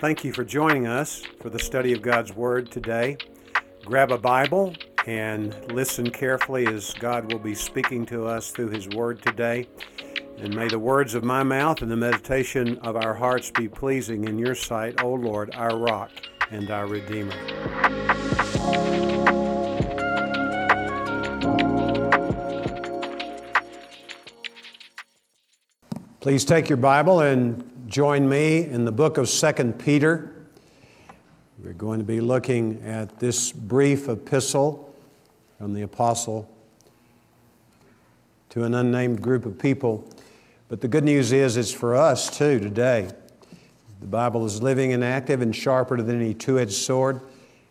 Thank you for joining us for the study of God's Word today. Grab a Bible and listen carefully as God will be speaking to us through His Word today. And may the words of my mouth and the meditation of our hearts be pleasing in your sight, O Lord, our rock and our Redeemer. Please take your Bible and join me in the book of 2 Peter. We're going to be looking at this brief epistle from the apostle to an unnamed group of people. But the good news is it's for us too today. The Bible is living and active and sharper than any two edged sword.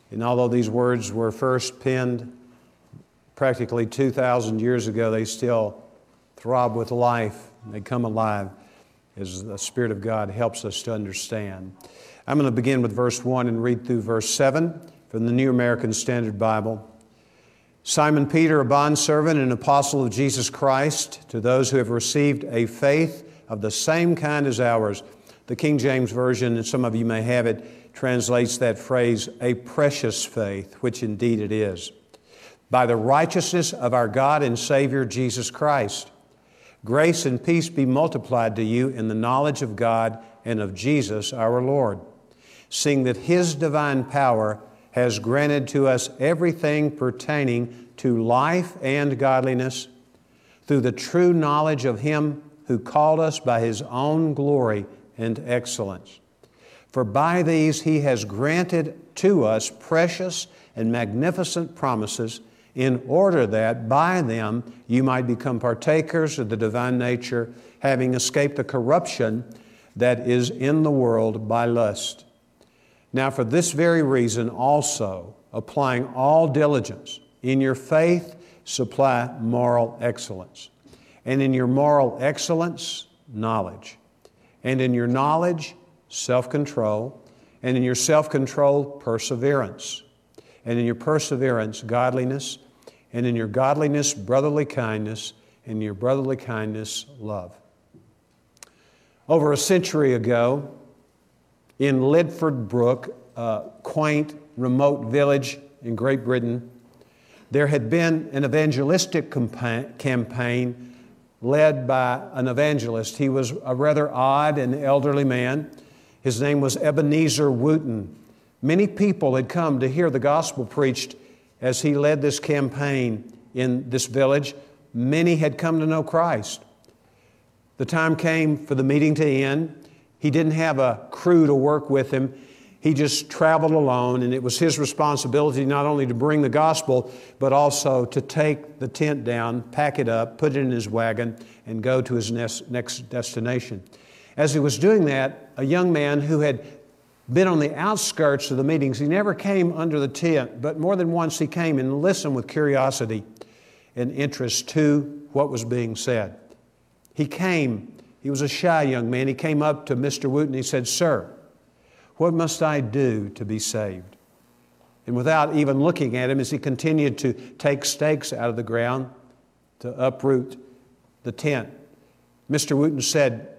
And although these words were first penned practically 2,000 years ago, they still throb with life. They come alive as the Spirit of God helps us to understand. I'm going to begin with verse 1 and read through verse 7 from the New American Standard Bible. Simon Peter, a bondservant and apostle of Jesus Christ, to those who have received a faith of the same kind as ours. The King James Version, and some of you may have it, translates that phrase, a precious faith, which indeed it is. By the righteousness of our God and Savior Jesus Christ Grace and peace be multiplied to you in the knowledge of God and of Jesus our Lord, seeing that His divine power has granted to us everything pertaining to life and godliness through the true knowledge of Him who called us by His own glory and excellence. For by these He has granted to us precious and magnificent promises in order that by them you might become partakers of the divine nature, having escaped the corruption that is in the world by lust. Now, for this very reason, also, applying all diligence, in your faith, supply moral excellence. And in your moral excellence, knowledge. And in your knowledge, self control. And in your self control, perseverance. And in your perseverance, godliness and in your godliness, brotherly kindness, and your brotherly kindness, love. Over a century ago, in Lidford Brook, a quaint, remote village in Great Britain, there had been an evangelistic campaign led by an evangelist. He was a rather odd and elderly man. His name was Ebenezer Wooten. Many people had come to hear the gospel preached as he led this campaign in this village, many had come to know Christ. The time came for the meeting to end. He didn't have a crew to work with him. He just traveled alone, and it was his responsibility not only to bring the gospel, but also to take the tent down, pack it up, put it in his wagon, and go to his next destination. As he was doing that, a young man who had been on the outskirts of the meetings. He never came under the tent, but more than once he came and listened with curiosity and interest to what was being said. He came, he was a shy young man. He came up to Mr. Wooten. He said, Sir, what must I do to be saved? And without even looking at him, as he continued to take stakes out of the ground to uproot the tent, Mr. Wooten said,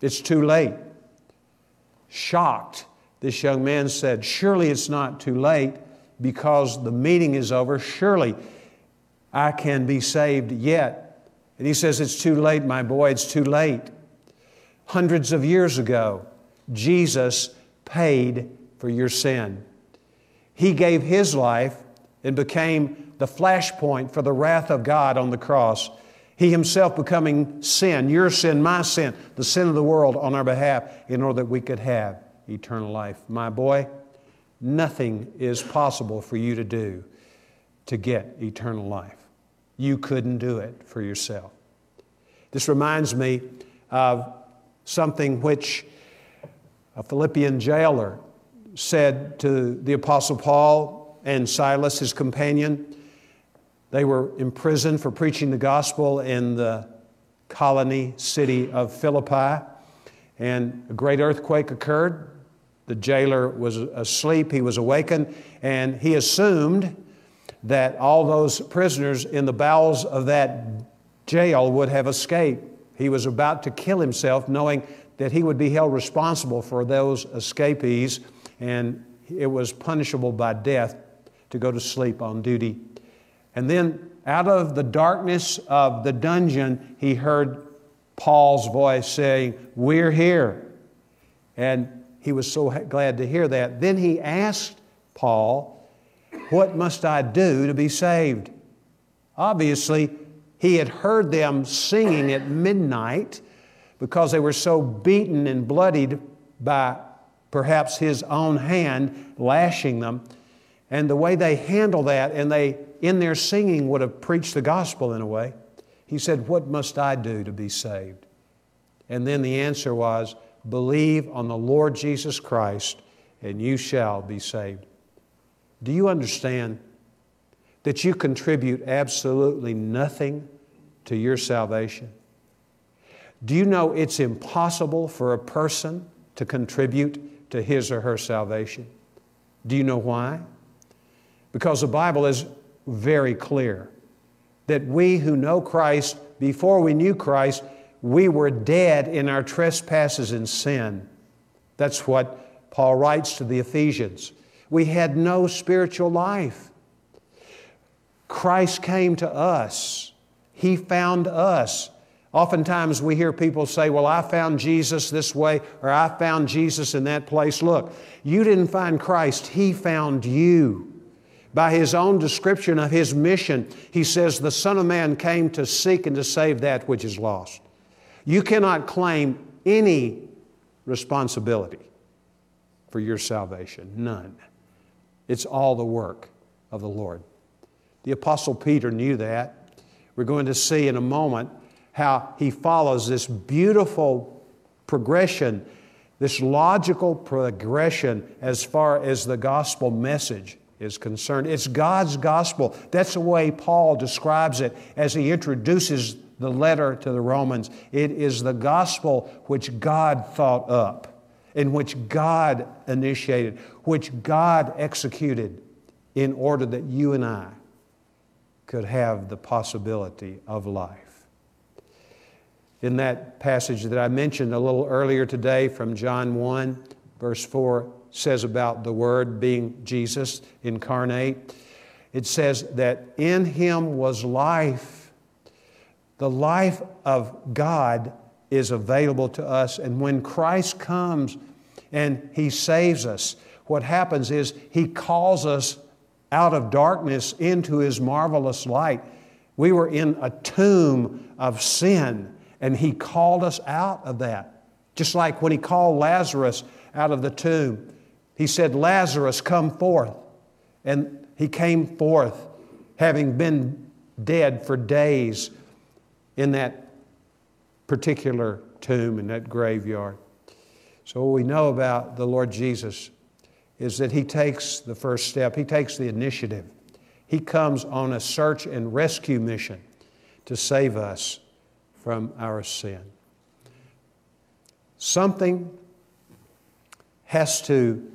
It's too late. Shocked, this young man said, Surely it's not too late because the meeting is over. Surely I can be saved yet. And he says, It's too late, my boy, it's too late. Hundreds of years ago, Jesus paid for your sin. He gave His life and became the flashpoint for the wrath of God on the cross. He Himself becoming sin, your sin, my sin, the sin of the world on our behalf, in order that we could have eternal life. My boy, nothing is possible for you to do to get eternal life. You couldn't do it for yourself. This reminds me of something which a Philippian jailer said to the Apostle Paul and Silas, his companion. They were imprisoned for preaching the gospel in the colony city of Philippi, and a great earthquake occurred. The jailer was asleep, he was awakened, and he assumed that all those prisoners in the bowels of that jail would have escaped. He was about to kill himself, knowing that he would be held responsible for those escapees, and it was punishable by death to go to sleep on duty. And then, out of the darkness of the dungeon, he heard Paul's voice saying, We're here. And he was so glad to hear that. Then he asked Paul, What must I do to be saved? Obviously, he had heard them singing at midnight because they were so beaten and bloodied by perhaps his own hand lashing them. And the way they handle that, and they, in their singing, would have preached the gospel in a way. He said, What must I do to be saved? And then the answer was, Believe on the Lord Jesus Christ, and you shall be saved. Do you understand that you contribute absolutely nothing to your salvation? Do you know it's impossible for a person to contribute to his or her salvation? Do you know why? Because the Bible is very clear that we who know Christ, before we knew Christ, we were dead in our trespasses and sin. That's what Paul writes to the Ephesians. We had no spiritual life. Christ came to us, He found us. Oftentimes we hear people say, Well, I found Jesus this way, or I found Jesus in that place. Look, you didn't find Christ, He found you. By His own description of His mission, He says, The Son of Man came to seek and to save that which is lost. You cannot claim any responsibility for your salvation, none. It's all the work of the Lord. The Apostle Peter knew that. We're going to see in a moment how he follows this beautiful progression, this logical progression as far as the gospel message is concerned. It's God's gospel. That's the way Paul describes it as he introduces the letter to the Romans. It is the gospel which God thought up, in which God initiated, which God executed in order that you and I could have the possibility of life. In that passage that I mentioned a little earlier today from John 1, verse 4 says about the Word being Jesus incarnate. It says that in Him was life the life of God is available to us. And when Christ comes and He saves us, what happens is He calls us out of darkness into His marvelous light. We were in a tomb of sin, and He called us out of that. Just like when He called Lazarus out of the tomb, He said, Lazarus, come forth. And he came forth, having been dead for days in that particular tomb, in that graveyard. So, what we know about the Lord Jesus is that He takes the first step, He takes the initiative. He comes on a search and rescue mission to save us from our sin. Something has to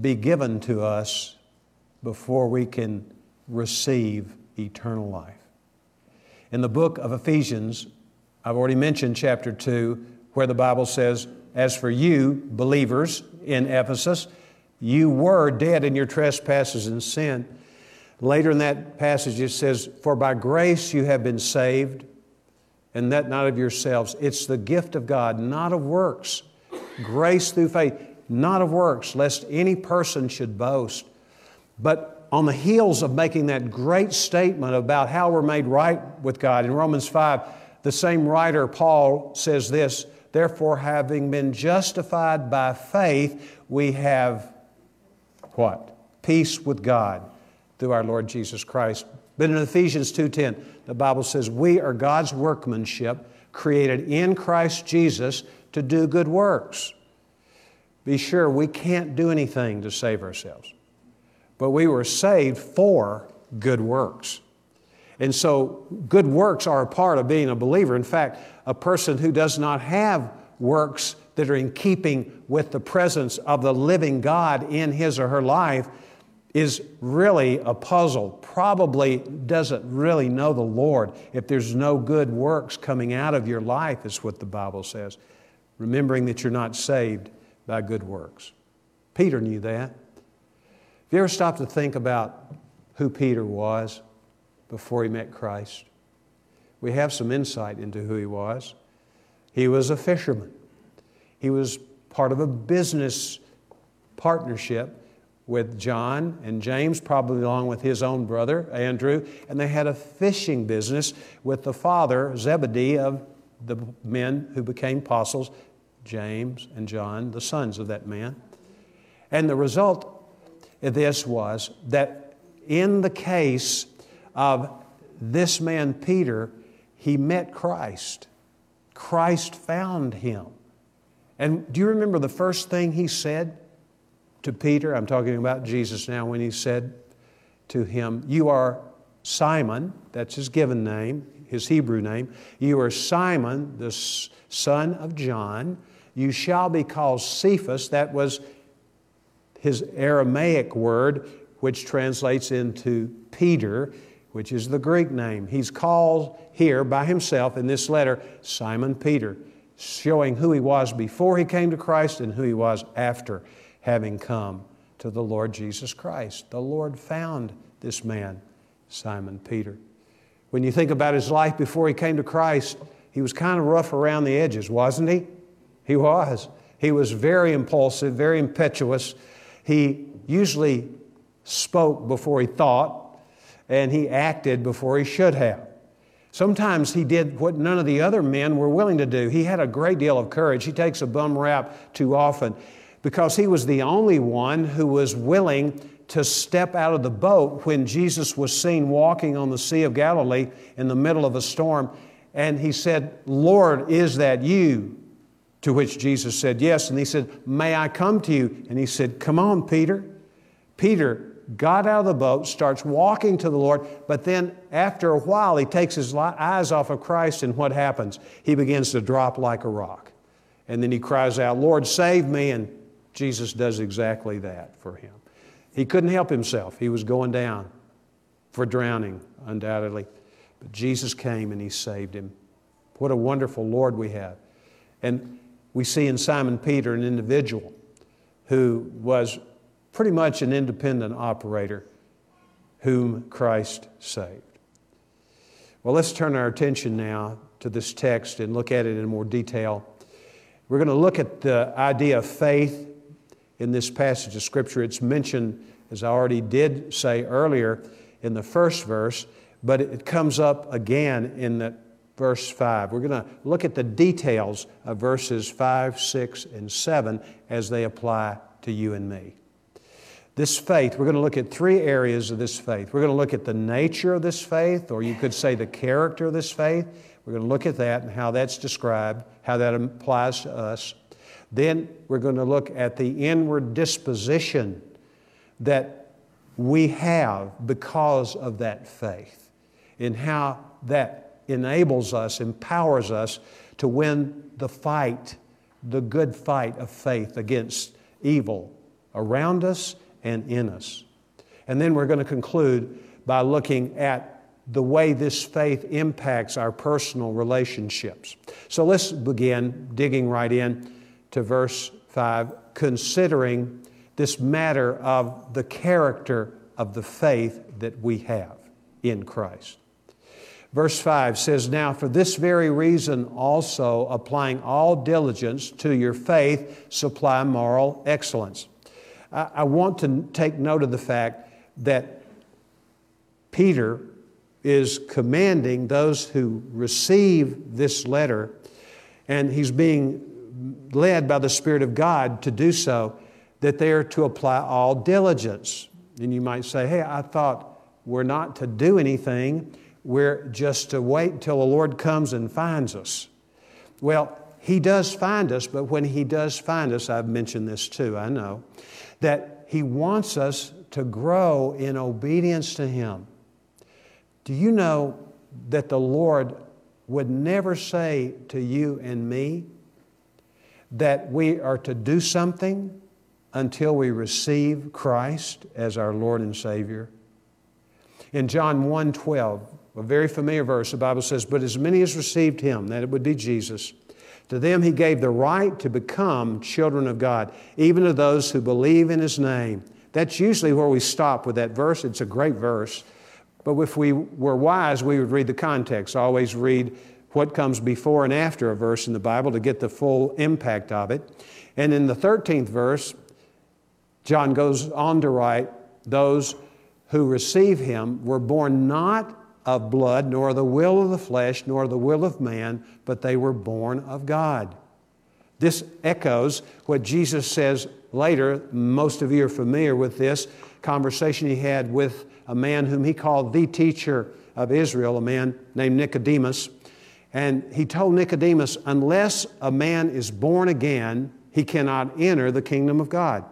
be given to us before we can receive eternal life. In the book of Ephesians, I've already mentioned chapter 2, where the Bible says, As for you, believers in Ephesus, you were dead in your trespasses and sin. Later in that passage, it says, For by grace you have been saved, and that not of yourselves. It's the gift of God, not of works. Grace through faith, not of works, lest any person should boast. But on the heels of making that great statement about how we're made right with God in Romans 5, the same writer, Paul, says this Therefore, having been justified by faith, we have what? Peace with God through our Lord Jesus Christ. But in Ephesians 2:10, the Bible says, "We are God's workmanship, created in Christ Jesus to do good works." Be sure we can't do anything to save ourselves but we were saved for good works. And so, good works are a part of being a believer. In fact, a person who does not have works that are in keeping with the presence of the living God in his or her life is really a puzzle. Probably doesn't really know the Lord if there's no good works coming out of your life, is what the Bible says. remembering that you're not saved by good works. Peter knew that. Have you ever stopped to think about who Peter was before he met Christ? We have some insight into who he was. He was a fisherman, he was part of a business partnership with John and James, probably along with his own brother, Andrew, and they had a fishing business with the father, Zebedee, of the men who became apostles, James and John, the sons of that man. And the result of this was that in the case of this man, Peter, he met Christ. Christ found him. And do you remember the first thing he said to Peter? I'm talking about Jesus now when he said to him, You are Simon, that's his given name, his Hebrew name. You are Simon, the son of John. You shall be called Cephas. That was his Aramaic word, which translates into Peter, which is the Greek name. He's called here by himself in this letter Simon Peter, showing who he was before he came to Christ and who he was after having come to the Lord Jesus Christ. The Lord found this man, Simon Peter. When you think about his life before he came to Christ, he was kind of rough around the edges, wasn't he? He was. He was very impulsive, very impetuous. He usually spoke before he thought, and he acted before he should have. Sometimes he did what none of the other men were willing to do. He had a great deal of courage. He takes a bum rap too often because he was the only one who was willing to step out of the boat when Jesus was seen walking on the Sea of Galilee in the middle of a storm. And he said, Lord, is that you? To which Jesus said, Yes. And he said, May I come to you? And he said, Come on, Peter. Peter got out of the boat, starts walking to the Lord, but then after a while, he takes his eyes off of Christ, and what happens? He begins to drop like a rock. And then he cries out, Lord, save me. And Jesus does exactly that for him. He couldn't help himself, he was going down for drowning, undoubtedly. But Jesus came and he saved him. What a wonderful Lord we have. And we see in Simon Peter an individual who was pretty much an independent operator whom Christ saved. Well, let's turn our attention now to this text and look at it in more detail. We're going to look at the idea of faith in this passage of Scripture. It's mentioned, as I already did say earlier, in the first verse, but it comes up again in the verse 5. We're going to look at the details of verses 5, 6, and 7 as they apply to you and me. This faith, we're going to look at three areas of this faith. We're going to look at the nature of this faith, or you could say the character of this faith. We're going to look at that and how that's described, how that applies to us. Then we're going to look at the inward disposition that we have because of that faith and how that enables us, empowers us to win the fight, the good fight of faith against evil around us and in us. And then we're going to conclude by looking at the way this faith impacts our personal relationships. So let's begin digging right in to verse 5, considering this matter of the character of the faith that we have in Christ. Verse 5 says, Now for this very reason also, applying all diligence to your faith, supply moral excellence. I, I want to take note of the fact that Peter is commanding those who receive this letter, and he's being led by the Spirit of God to do so, that they are to apply all diligence. And you might say, Hey, I thought we're not to do anything we're just to wait until the Lord comes and finds us. Well, He does find us, but when He does find us, I've mentioned this too, I know, that He wants us to grow in obedience to Him. Do you know that the Lord would never say to you and me that we are to do something until we receive Christ as our Lord and Savior? In John 1 12, a very familiar verse. The Bible says, But as many as received him, that it would be Jesus, To them he gave the right to become children of God, even to those who believe in his name. That's usually where we stop with that verse. It's a great verse. But if we were wise, we would read the context. Always read what comes before and after a verse in the Bible to get the full impact of it. And in the 13th verse, John goes on to write, Those who receive him were born not of blood, nor the will of the flesh, nor the will of man, but they were born of God. This echoes what Jesus says later. Most of you are familiar with this conversation he had with a man whom he called the teacher of Israel, a man named Nicodemus. And he told Nicodemus, unless a man is born again, he cannot enter the kingdom of God.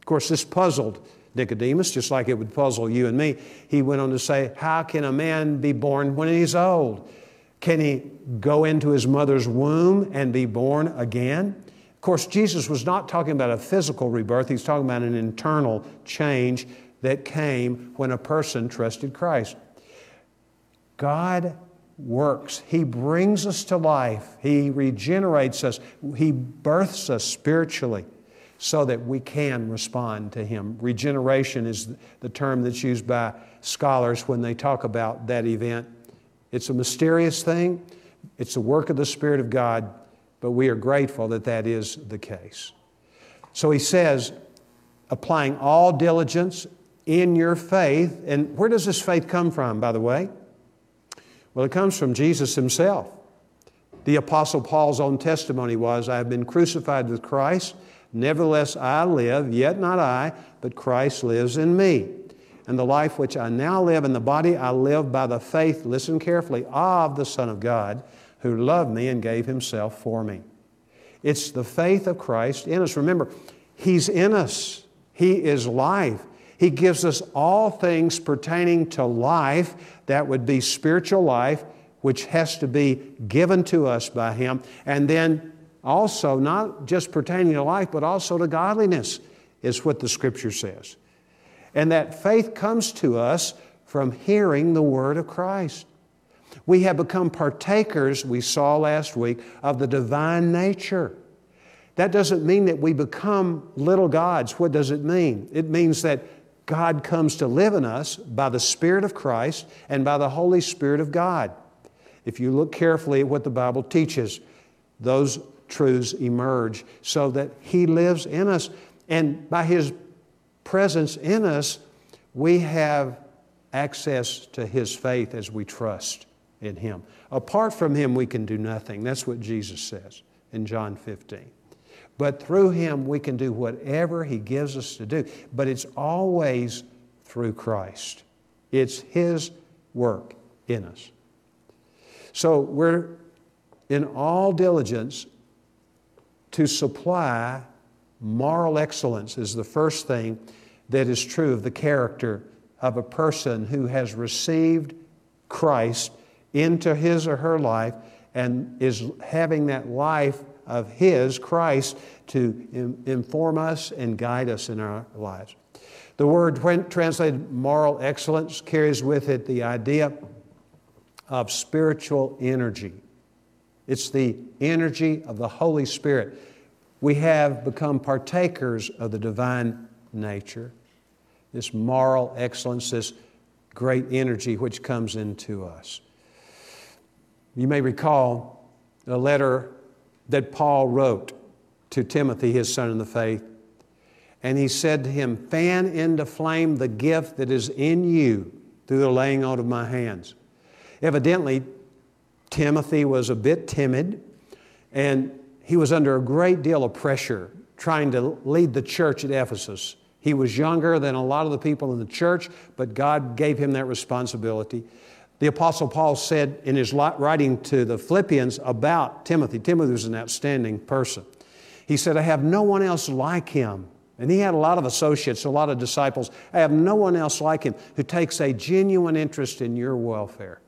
Of course, this puzzled Nicodemus, just like it would puzzle you and me. He went on to say, How can a man be born when he's old? Can he go into his mother's womb and be born again? Of course, Jesus was not talking about a physical rebirth, he's talking about an internal change that came when a person trusted Christ. God works. He brings us to life. He regenerates us. He births us spiritually so that we can respond to Him. Regeneration is the term that's used by scholars when they talk about that event. It's a mysterious thing, it's the work of the Spirit of God, but we are grateful that that is the case. So he says, applying all diligence in your faith. And where does this faith come from, by the way? Well, it comes from Jesus himself. The Apostle Paul's own testimony was I have been crucified with Christ. Nevertheless, I live, yet not I, but Christ lives in me. And the life which I now live in the body, I live by the faith, listen carefully, of the Son of God, who loved me and gave himself for me. It's the faith of Christ in us. Remember, He's in us, He is life. He gives us all things pertaining to life, that would be spiritual life, which has to be given to us by Him. And then also, not just pertaining to life, but also to godliness, is what the Scripture says. And that faith comes to us from hearing the Word of Christ. We have become partakers, we saw last week, of the divine nature. That doesn't mean that we become little gods. What does it mean? It means that God comes to live in us by the Spirit of Christ and by the Holy Spirit of God. If you look carefully at what the Bible teaches, those truths emerge so that He lives in us. And by His presence in us, we have access to His faith as we trust in Him. Apart from Him, we can do nothing. That's what Jesus says in John 15. But through Him, we can do whatever He gives us to do. But it's always through Christ, it's His work in us. So we're in all diligence to supply moral excellence, is the first thing that is true of the character of a person who has received Christ into his or her life and is having that life of His, Christ, to inform us and guide us in our lives. The word translated moral excellence carries with it the idea of spiritual energy. It's the energy of the Holy Spirit. We have become partakers of the divine nature, this moral excellence, this great energy which comes into us. You may recall a letter that Paul wrote to Timothy, his son in the faith. And he said to him, Fan into flame the gift that is in you through the laying out of my hands. Evidently, Timothy was a bit timid and he was under a great deal of pressure trying to lead the church at Ephesus. He was younger than a lot of the people in the church, but God gave him that responsibility. The Apostle Paul said in his writing to the Philippians about Timothy, Timothy was an outstanding person. He said, I have no one else like him. And he had a lot of associates, a lot of disciples. I have no one else like him who takes a genuine interest in your welfare.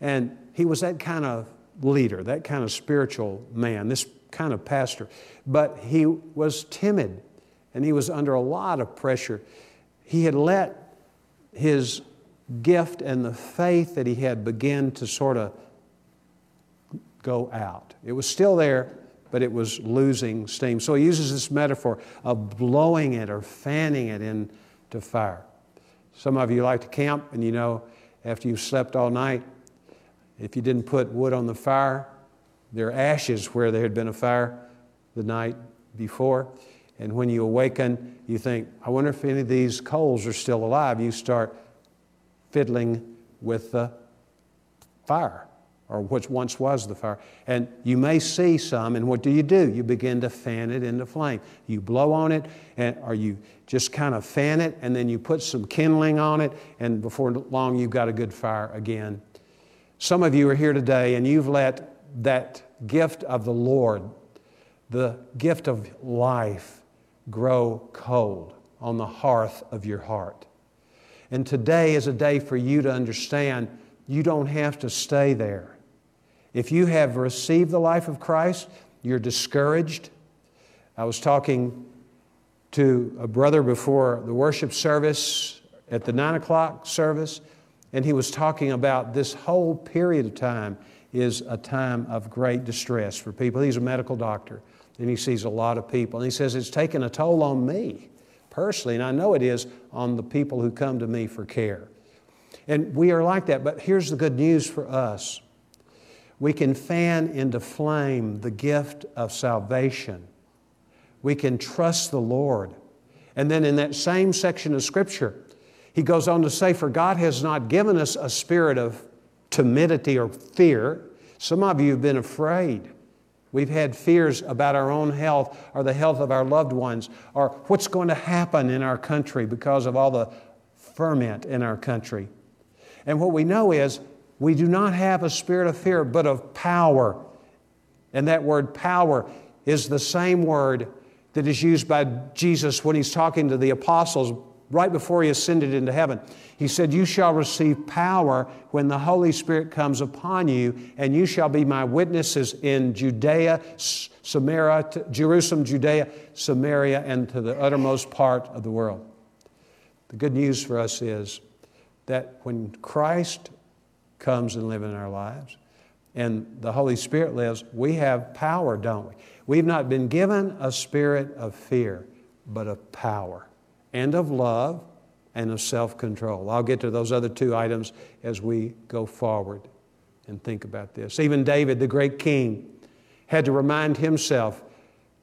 And he was that kind of leader, that kind of spiritual man, this kind of pastor. But he was timid and he was under a lot of pressure. He had let his gift and the faith that he had begin to sort of go out. It was still there, but it was losing steam. So he uses this metaphor of blowing it or fanning it into fire. Some of you like to camp, and you know, after you've slept all night, if you didn't put wood on the fire, there are ashes where there had been a fire the night before. And when you awaken, you think, I wonder if any of these coals are still alive. You start fiddling with the fire or what once was the fire. And you may see some, and what do you do? You begin to fan it into flame. You blow on it, and, or you just kind of fan it, and then you put some kindling on it, and before long you've got a good fire again. Some of you are here today, and you've let that gift of the Lord, the gift of life, grow cold on the hearth of your heart. And today is a day for you to understand you don't have to stay there. If you have received the life of Christ, you're discouraged. I was talking to a brother before the worship service at the nine o'clock service, and he was talking about this whole period of time is a time of great distress for people. He's a medical doctor, and he sees a lot of people. And he says, It's taken a toll on me personally, and I know it is on the people who come to me for care. And we are like that, but here's the good news for us we can fan into flame the gift of salvation. We can trust the Lord. And then in that same section of Scripture, he goes on to say, For God has not given us a spirit of timidity or fear. Some of you have been afraid. We've had fears about our own health or the health of our loved ones or what's going to happen in our country because of all the ferment in our country. And what we know is we do not have a spirit of fear, but of power. And that word power is the same word that is used by Jesus when he's talking to the apostles right before he ascended into heaven. He said, You shall receive power when the Holy Spirit comes upon you, and you shall be my witnesses in Judea, Samaria, Jerusalem, Judea, Samaria, and to the uttermost part of the world. The good news for us is that when Christ comes and lives in our lives and the Holy Spirit lives, we have power, don't we? We've not been given a spirit of fear, but of power and of love and of self control. I'll get to those other two items as we go forward and think about this. Even David, the great king, had to remind himself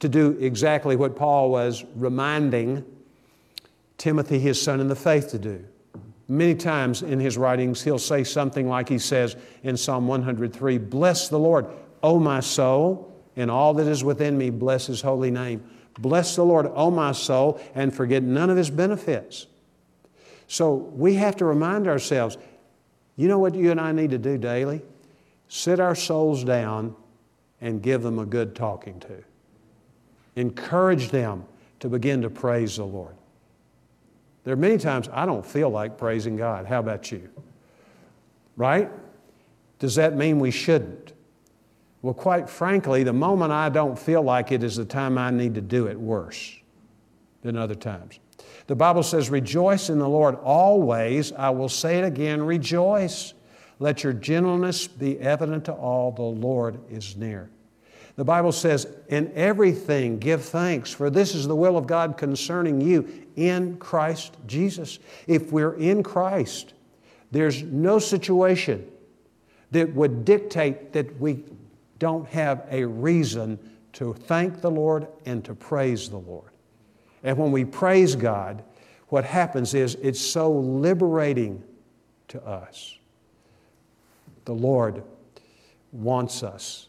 to do exactly what Paul was reminding Timothy, his son in the faith, to do. Many times in his writings, he'll say something like he says in Psalm 103 Bless the Lord, O my soul, and all that is within me, bless his holy name. Bless the Lord, O my soul, and forget none of his benefits. So we have to remind ourselves you know what you and I need to do daily? Sit our souls down and give them a good talking to. Encourage them to begin to praise the Lord. There are many times I don't feel like praising God. How about you? Right? Does that mean we shouldn't? Well, quite frankly, the moment I don't feel like it is the time I need to do it worse than other times. The Bible says, Rejoice in the Lord always. I will say it again, rejoice. Let your gentleness be evident to all. The Lord is near. The Bible says, In everything give thanks, for this is the will of God concerning you in Christ Jesus. If we're in Christ, there's no situation that would dictate that we don't have a reason to thank the Lord and to praise the Lord. And when we praise God, what happens is it's so liberating to us. The Lord wants us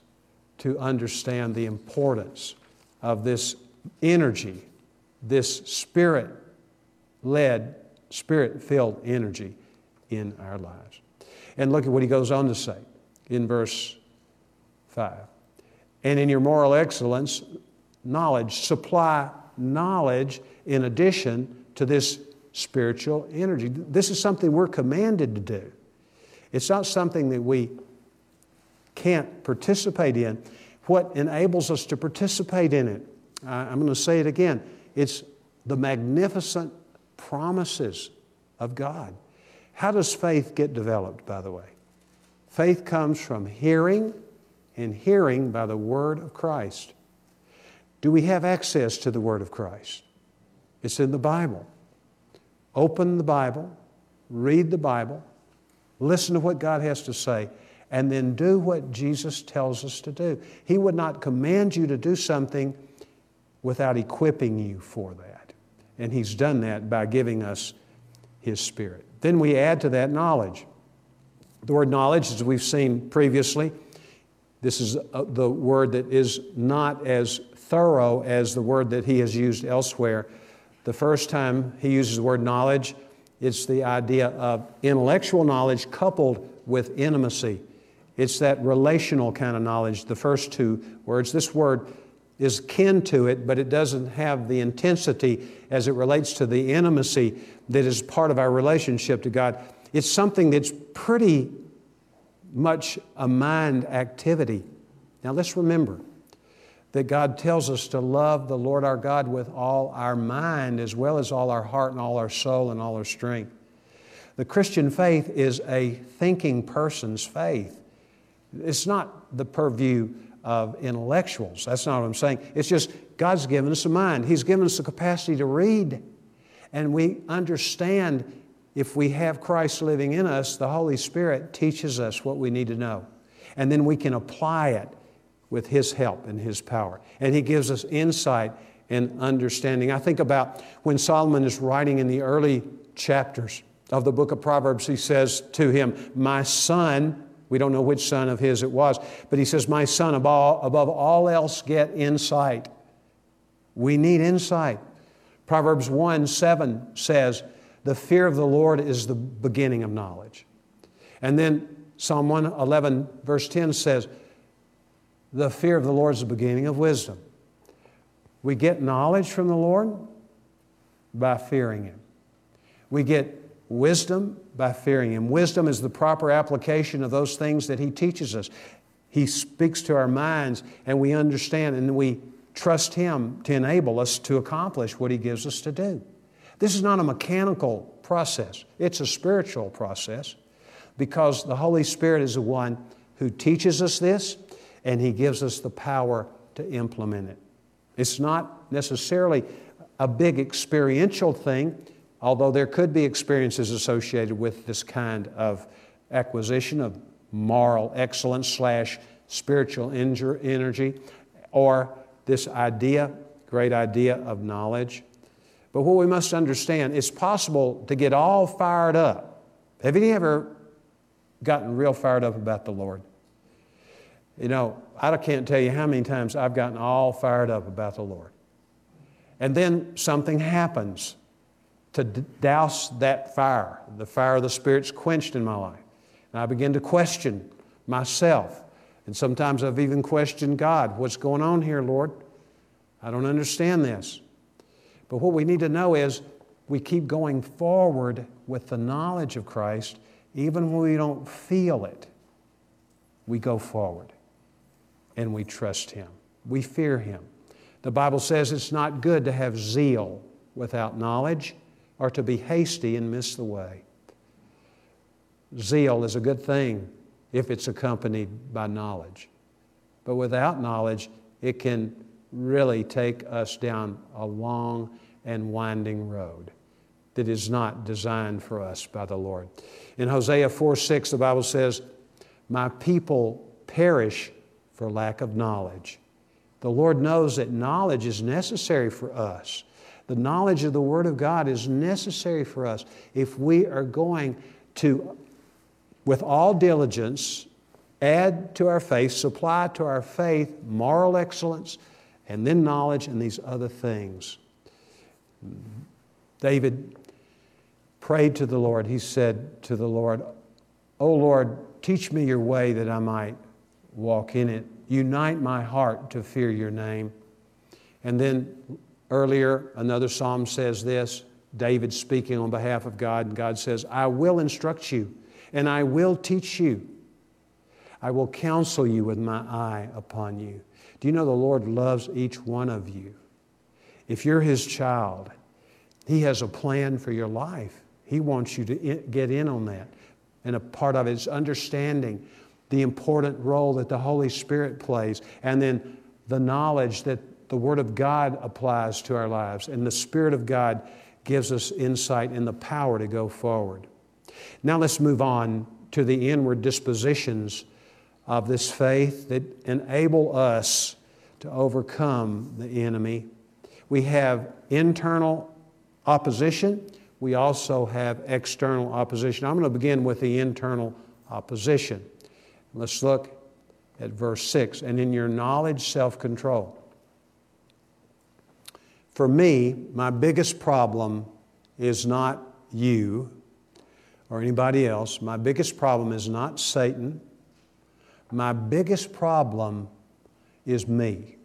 to understand the importance of this energy, this spirit led, spirit filled energy in our lives. And look at what he goes on to say in verse 5. And in your moral excellence, knowledge, supply knowledge in addition to this spiritual energy. This is something we're commanded to do. It's not something that we can't participate in. What enables us to participate in it? I'm going to say it again. It's the magnificent promises of God. How does faith get developed, by the way? Faith comes from hearing, and hearing by the word of Christ. Do we have access to the Word of Christ? It's in the Bible. Open the Bible, read the Bible, listen to what God has to say, and then do what Jesus tells us to do. He would not command you to do something without equipping you for that. And He's done that by giving us His Spirit. Then we add to that knowledge. The word knowledge, as we've seen previously, this is uh, the word that is not as thorough as the word that he has used elsewhere. The first time he uses the word knowledge, it's the idea of intellectual knowledge coupled with intimacy. It's that relational kind of knowledge, the first two words. This word is kin to it, but it doesn't have the intensity as it relates to the intimacy that is part of our relationship to God. It's something that's pretty much a mind activity. Now let's remember that God tells us to love the Lord our God with all our mind, as well as all our heart and all our soul and all our strength. The Christian faith is a thinking person's faith. It's not the purview of intellectuals. That's not what I'm saying. It's just God's given us a mind. He's given us the capacity to read. And we understand if we have Christ living in us, the Holy Spirit teaches us what we need to know. And then we can apply it with His help and His power. And He gives us insight and understanding. I think about when Solomon is writing in the early chapters of the book of Proverbs, he says to him, My son, we don't know which son of his it was, but he says, My son, above all, else, get insight. We need insight. Proverbs 1 7 says, The fear of the Lord is the beginning of knowledge. And then Psalm 111, verse 10 says, The fear of the Lord is the beginning of wisdom. We get knowledge from the Lord by fearing Him. We get wisdom by fearing Him. Wisdom is the proper application of those things that He teaches us. He speaks to our minds and we understand and we trust Him to enable us to accomplish what He gives us to do. This is not a mechanical process, it's a spiritual process because the Holy Spirit is the one who teaches us this and He gives us the power to implement it. It's not necessarily a big experiential thing, although there could be experiences associated with this kind of acquisition of moral excellence slash spiritual energy or this idea, great idea of knowledge. But what we must understand, it's possible to get all fired up. Have you ever gotten real fired up about the Lord? You know, I can't tell you how many times I've gotten all fired up about the Lord. And then something happens to douse that fire. The fire of the Spirit's quenched in my life. And I begin to question myself. And sometimes I've even questioned God. What's going on here, Lord? I don't understand this. But what we need to know is we keep going forward with the knowledge of Christ, even when we don't feel it. We go forward and we trust Him. We fear Him. The Bible says it's not good to have zeal without knowledge or to be hasty and miss the way. Zeal is a good thing if it's accompanied by knowledge. But without knowledge, it can really take us down a long and winding road that is not designed for us by the Lord. In Hosea 4 6, the Bible says, My people perish for lack of knowledge. The Lord knows that knowledge is necessary for us. The knowledge of the Word of God is necessary for us if we are going to, with all diligence, add to our faith, supply to our faith moral excellence, and then knowledge and these other things. David prayed to the Lord. He said to the Lord, O Lord, teach me your way that I might walk in it. Unite my heart to fear your name. And then earlier, another psalm says this David speaking on behalf of God, and God says, I will instruct you and I will teach you. I will counsel you with my eye upon you. Do you know the Lord loves each one of you? If you're His child, He has a plan for your life. He wants you to get in on that. And a part of it is understanding the important role that the Holy Spirit plays, and then the knowledge that the Word of God applies to our lives, and the Spirit of God gives us insight and the power to go forward. Now let's move on to the inward dispositions of this faith that enable us to overcome the enemy. We have internal opposition, we also have external opposition. I'm going to begin with the internal opposition. Let's look at verse 6 and in your knowledge, self control. For me, my biggest problem is not you or anybody else. My biggest problem is not Satan. My biggest problem is me,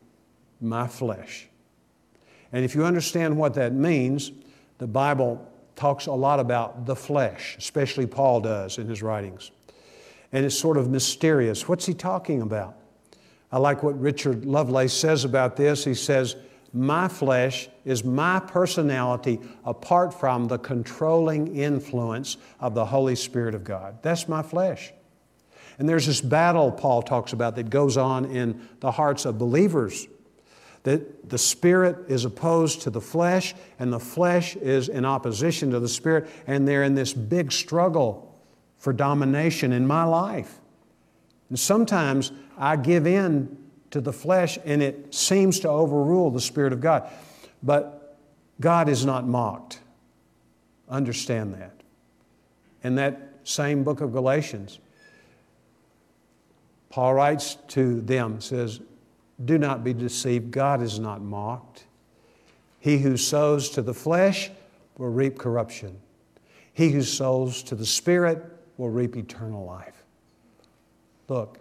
my flesh. And if you understand what that means, the Bible talks a lot about the flesh, especially Paul does in his writings. And it's sort of mysterious. What's he talking about? I like what Richard Lovelace says about this. He says, My flesh is my personality apart from the controlling influence of the Holy Spirit of God. That's my flesh. And there's this battle Paul talks about that goes on in the hearts of believers that the spirit is opposed to the flesh and the flesh is in opposition to the spirit and they're in this big struggle for domination in my life. And sometimes I give in to the flesh and it seems to overrule the spirit of God. But God is not mocked. Understand that. In that same book of Galatians, Paul writes to them, says, do not be deceived. God is not mocked. He who sows to the flesh will reap corruption. He who sows to the Spirit will reap eternal life. Look,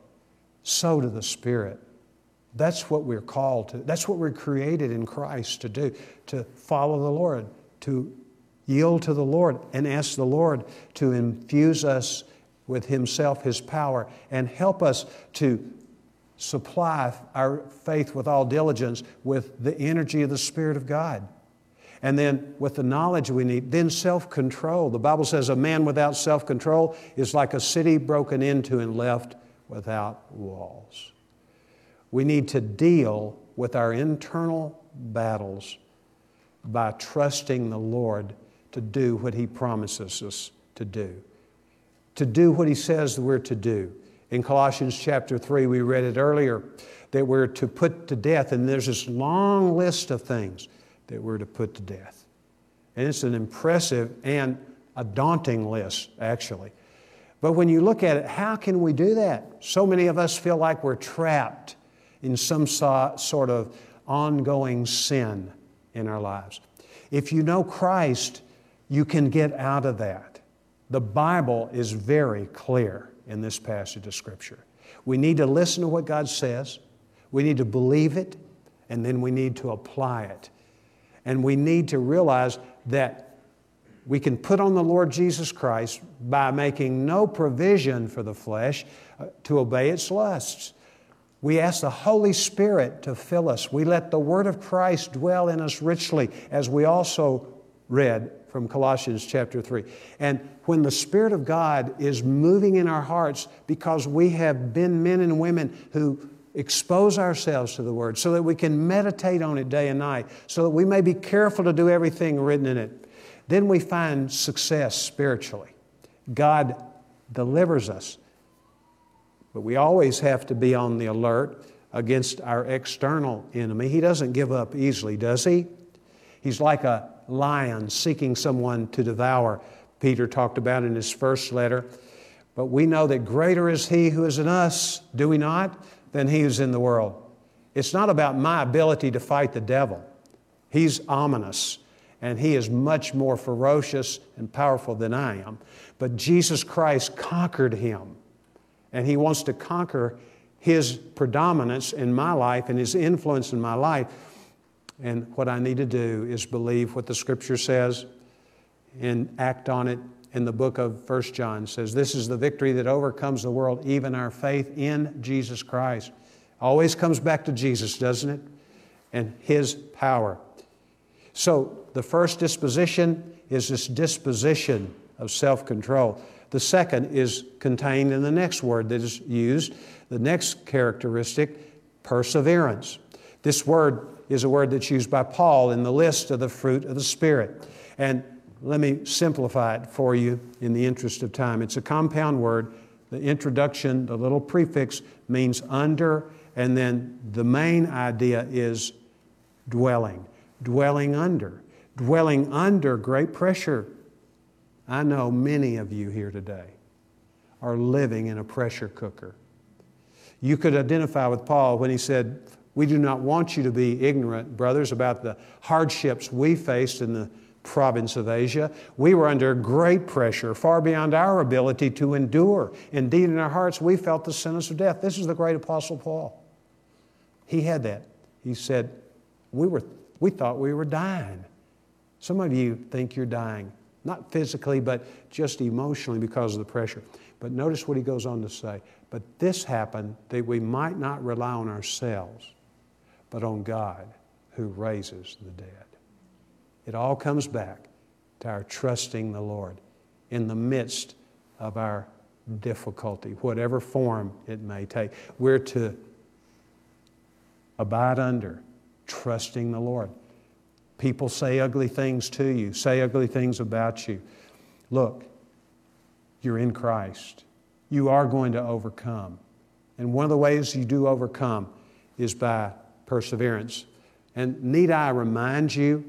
sow to the Spirit. That's what we're called to. That's what we're created in Christ to do, to follow the Lord, to yield to the Lord and ask the Lord to infuse us with Himself, His power, and help us to supply our faith with all diligence with the energy of the Spirit of God. And then with the knowledge we need, then self control. The Bible says a man without self control is like a city broken into and left without walls. We need to deal with our internal battles by trusting the Lord to do what He promises us to do, to do what He says we're to do. In Colossians chapter 3, we read it earlier that we're to put to death, and there's this long list of things that we're to put to death. And it's an impressive and a daunting list, actually. But when you look at it, how can we do that? So many of us feel like we're trapped in some sort of ongoing sin in our lives. If you know Christ, you can get out of that. The Bible is very clear in this passage of Scripture. We need to listen to what God says, we need to believe it, and then we need to apply it. And we need to realize that we can put on the Lord Jesus Christ by making no provision for the flesh uh, to obey its lusts. We ask the Holy Spirit to fill us. We let the Word of Christ dwell in us richly, as we also read from Colossians chapter 3. And when the Spirit of God is moving in our hearts because we have been men and women who expose ourselves to the Word so that we can meditate on it day and night, so that we may be careful to do everything written in it, then we find success spiritually. God delivers us. But we always have to be on the alert against our external enemy. He doesn't give up easily, does he? He's like a lion seeking someone to devour, Peter talked about in his first letter. But we know that greater is He who is in us, do we not, than He who's in the world. It's not about my ability to fight the devil. He's ominous, and He is much more ferocious and powerful than I am. But Jesus Christ conquered Him, and He wants to conquer His predominance in my life and His influence in my life and what I need to do is believe what the scripture says and act on it in the book of First John says this is the victory that overcomes the world even our faith in Jesus Christ. Always comes back to Jesus, doesn't it? And his power. So the first disposition is this disposition of self-control. The second is contained in the next word that is used, the next characteristic, perseverance. This word is a word that's used by Paul in the list of the fruit of the Spirit. And let me simplify it for you in the interest of time. It's a compound word. The introduction, the little prefix, means under, and then the main idea is dwelling. Dwelling under. Dwelling under great pressure. I know many of you here today are living in a pressure cooker. You could identify with Paul when he said, We do not want you to be ignorant, brothers, about the hardships we faced in the province of Asia. We were under great pressure, far beyond our ability to endure. Indeed, in our hearts, we felt the sentence of death. This is the great Apostle Paul. He had that. He said, We, were, we thought we were dying. Some of you think you're dying, not physically, but just emotionally because of the pressure. But notice what he goes on to say. But this happened that we might not rely on ourselves, but on God who raises the dead. It all comes back to our trusting the Lord in the midst of our difficulty, whatever form it may take. We're to abide under, trusting the Lord. People say ugly things to you, say ugly things about you. Look, you're in Christ. You are going to overcome. And one of the ways you do overcome is by perseverance. And need I remind you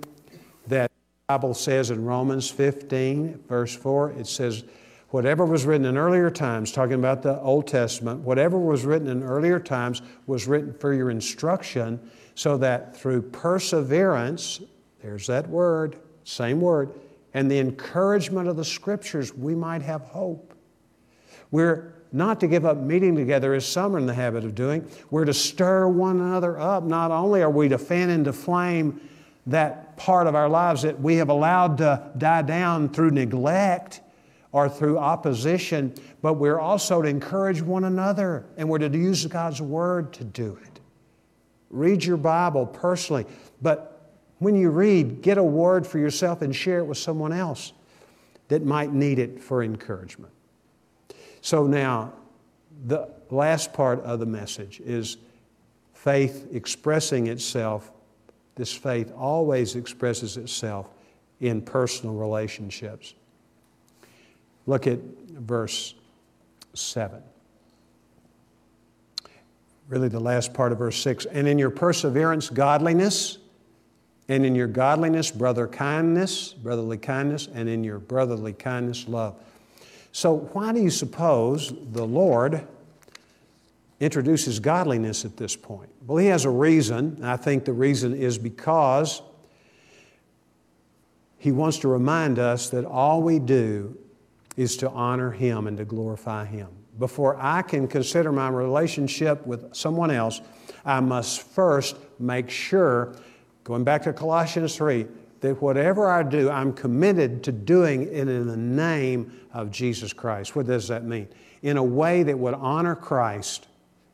that the Bible says in Romans 15, verse 4, it says, Whatever was written in earlier times, talking about the Old Testament, whatever was written in earlier times was written for your instruction, so that through perseverance, there's that word, same word, and the encouragement of the Scriptures, we might have hope. We're not to give up meeting together as some are in the habit of doing. We're to stir one another up. Not only are we to fan into flame that part of our lives that we have allowed to die down through neglect or through opposition, but we're also to encourage one another and we're to use God's Word to do it. Read your Bible personally, but when you read, get a word for yourself and share it with someone else that might need it for encouragement. So now, the last part of the message is faith expressing itself. This faith always expresses itself in personal relationships. Look at verse 7. Really, the last part of verse 6. And in your perseverance, godliness and in your godliness, brother kindness, brotherly kindness, and in your brotherly kindness, love. So, why do you suppose the Lord introduces godliness at this point? Well, He has a reason. I think the reason is because He wants to remind us that all we do is to honor Him and to glorify Him. Before I can consider my relationship with someone else, I must first make sure Going back to Colossians 3, that whatever I do, I'm committed to doing it in the name of Jesus Christ. What does that mean? In a way that would honor Christ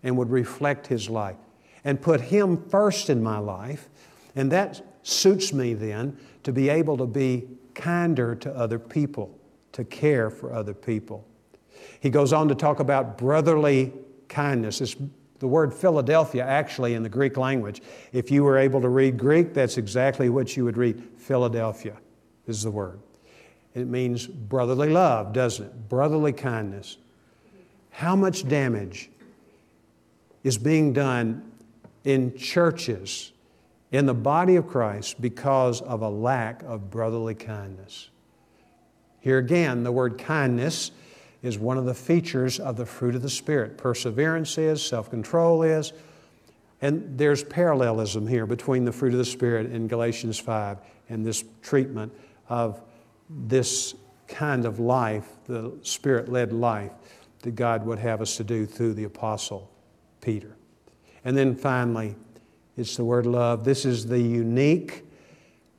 and would reflect His life and put Him first in my life. And that suits me then to be able to be kinder to other people, to care for other people. He goes on to talk about brotherly kindness. It's the word Philadelphia, actually, in the Greek language, if you were able to read Greek, that's exactly what you would read. Philadelphia is the word. It means brotherly love, doesn't it? Brotherly kindness. How much damage is being done in churches, in the body of Christ, because of a lack of brotherly kindness? Here again, the word kindness is one of the features of the fruit of the Spirit. Perseverance is, self control is, and there's parallelism here between the fruit of the Spirit in Galatians 5 and this treatment of this kind of life, the Spirit led life that God would have us to do through the Apostle Peter. And then finally, it's the word love. This is the unique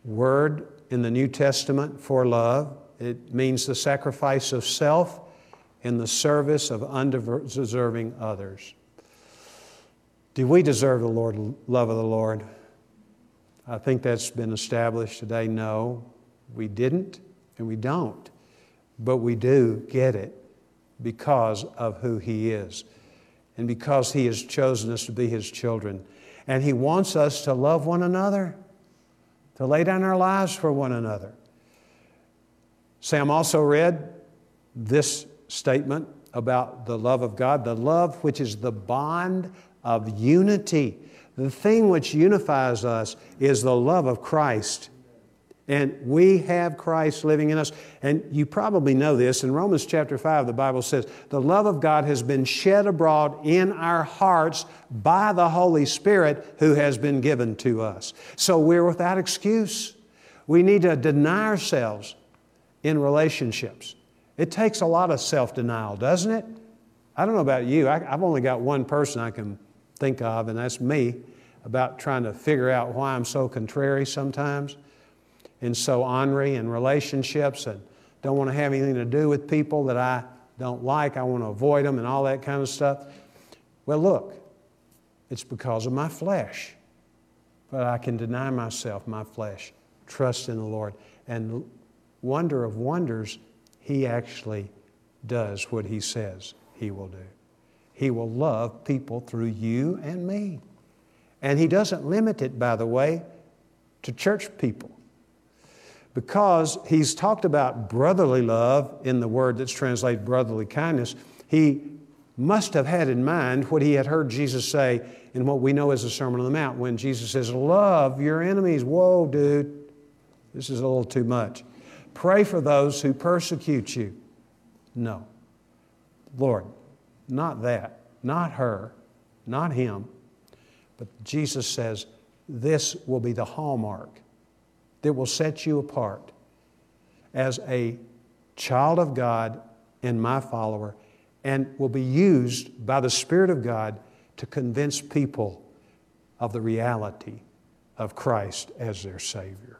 word in the New Testament for love. It means the sacrifice of self in the service of undeserving others. Do we deserve the Lord, love of the Lord? I think that's been established today. No, we didn't and we don't. But we do get it because of who He is. and because He has chosen us to be His children. And He wants us to love one another, to lay down our lives for one another. Sam also read this statement about the love of God the love which is the bond of unity. The thing which unifies us is the love of Christ. And we have Christ living in us. And you probably know this. In Romans chapter 5, the Bible says, The love of God has been shed abroad in our hearts by the Holy Spirit who has been given to us. So we're without excuse. We need to deny ourselves in relationships. It takes a lot of self denial, doesn't it? I don't know about you. I, have only got one person I can think of, and that's me, about trying to figure out why I'm so contrary sometimes and so ornery in relationships and don't want to have anything to do with people that I don't like. I want to avoid them and all that kind of stuff. Well, look, it's because of my flesh. But I can deny myself, my flesh, trust in the Lord. And wonder of wonders, He actually does what He says He will do. He will love people through you and me. And He doesn't limit it, by the way, to church people because he's talked about brotherly love in the word that's translated brotherly kindness, he must have had in mind what he had heard Jesus say in what we know as the Sermon on the Mount when Jesus says, Love your enemies. Whoa, dude, this is a little too much. Pray for those who persecute you. No. Lord, not that, not her, not him. But Jesus says, This will be the hallmark that will set you apart as a child of God and my follower, and will be used by the Spirit of God to convince people of the reality of Christ as their Savior.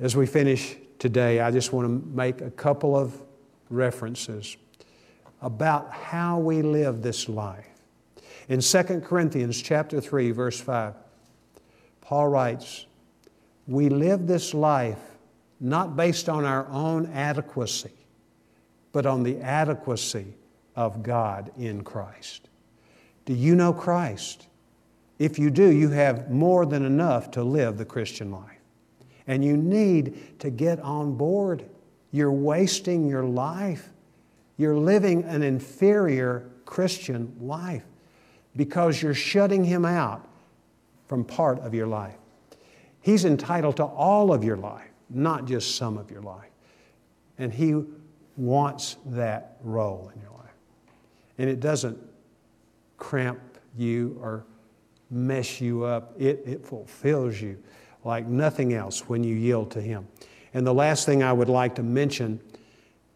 As we finish today, I just want to make a couple of references about how we live this life. In 2 Corinthians chapter 3 verse 5, Paul writes, we live this life not based on our own adequacy, but on the adequacy of God in Christ. Do you know Christ? If you do, you have more than enough to live the Christian life. And you need to get on board. You're wasting your life. You're living an inferior Christian life because you're shutting Him out from part of your life. He's entitled to all of your life, not just some of your life. And He wants that role in your life. And it doesn't cramp you or mess you up, it, it fulfills you like nothing else when you yield to Him. And the last thing I would like to mention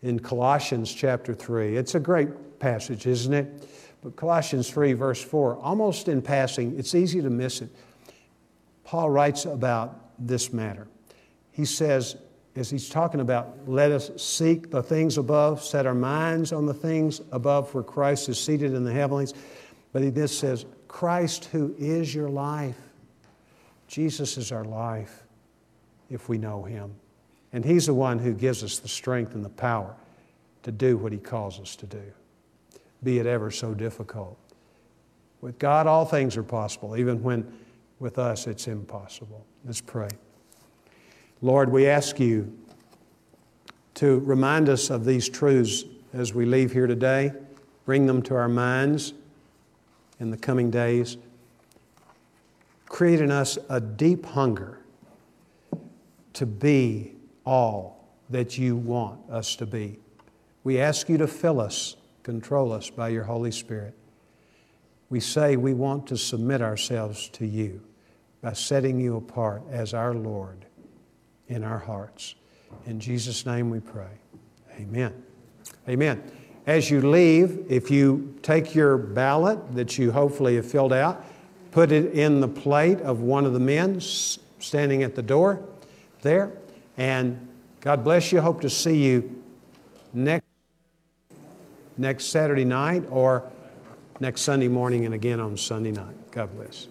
in Colossians chapter 3, it's a great passage, isn't it? But Colossians 3, verse 4, almost in passing, it's easy to miss it. Paul writes about this matter. He says, as he's talking about, let us seek the things above, set our minds on the things above where Christ is seated in the heavenlies. But he this says, Christ who is your life. Jesus is our life if we know him. And he's the one who gives us the strength and the power to do what he calls us to do, be it ever so difficult. With God, all things are possible, even when with us, it's impossible. Let's pray. Lord, we ask you to remind us of these truths as we leave here today, bring them to our minds in the coming days. Create in us a deep hunger to be all that you want us to be. We ask you to fill us, control us by your Holy Spirit. We say we want to submit ourselves to you by setting you apart as our Lord in our hearts. In Jesus' name we pray. Amen. Amen. As you leave, if you take your ballot that you hopefully have filled out, put it in the plate of one of the men standing at the door there. And God bless you. Hope to see you next, next Saturday night or next Sunday morning and again on Sunday night. God bless.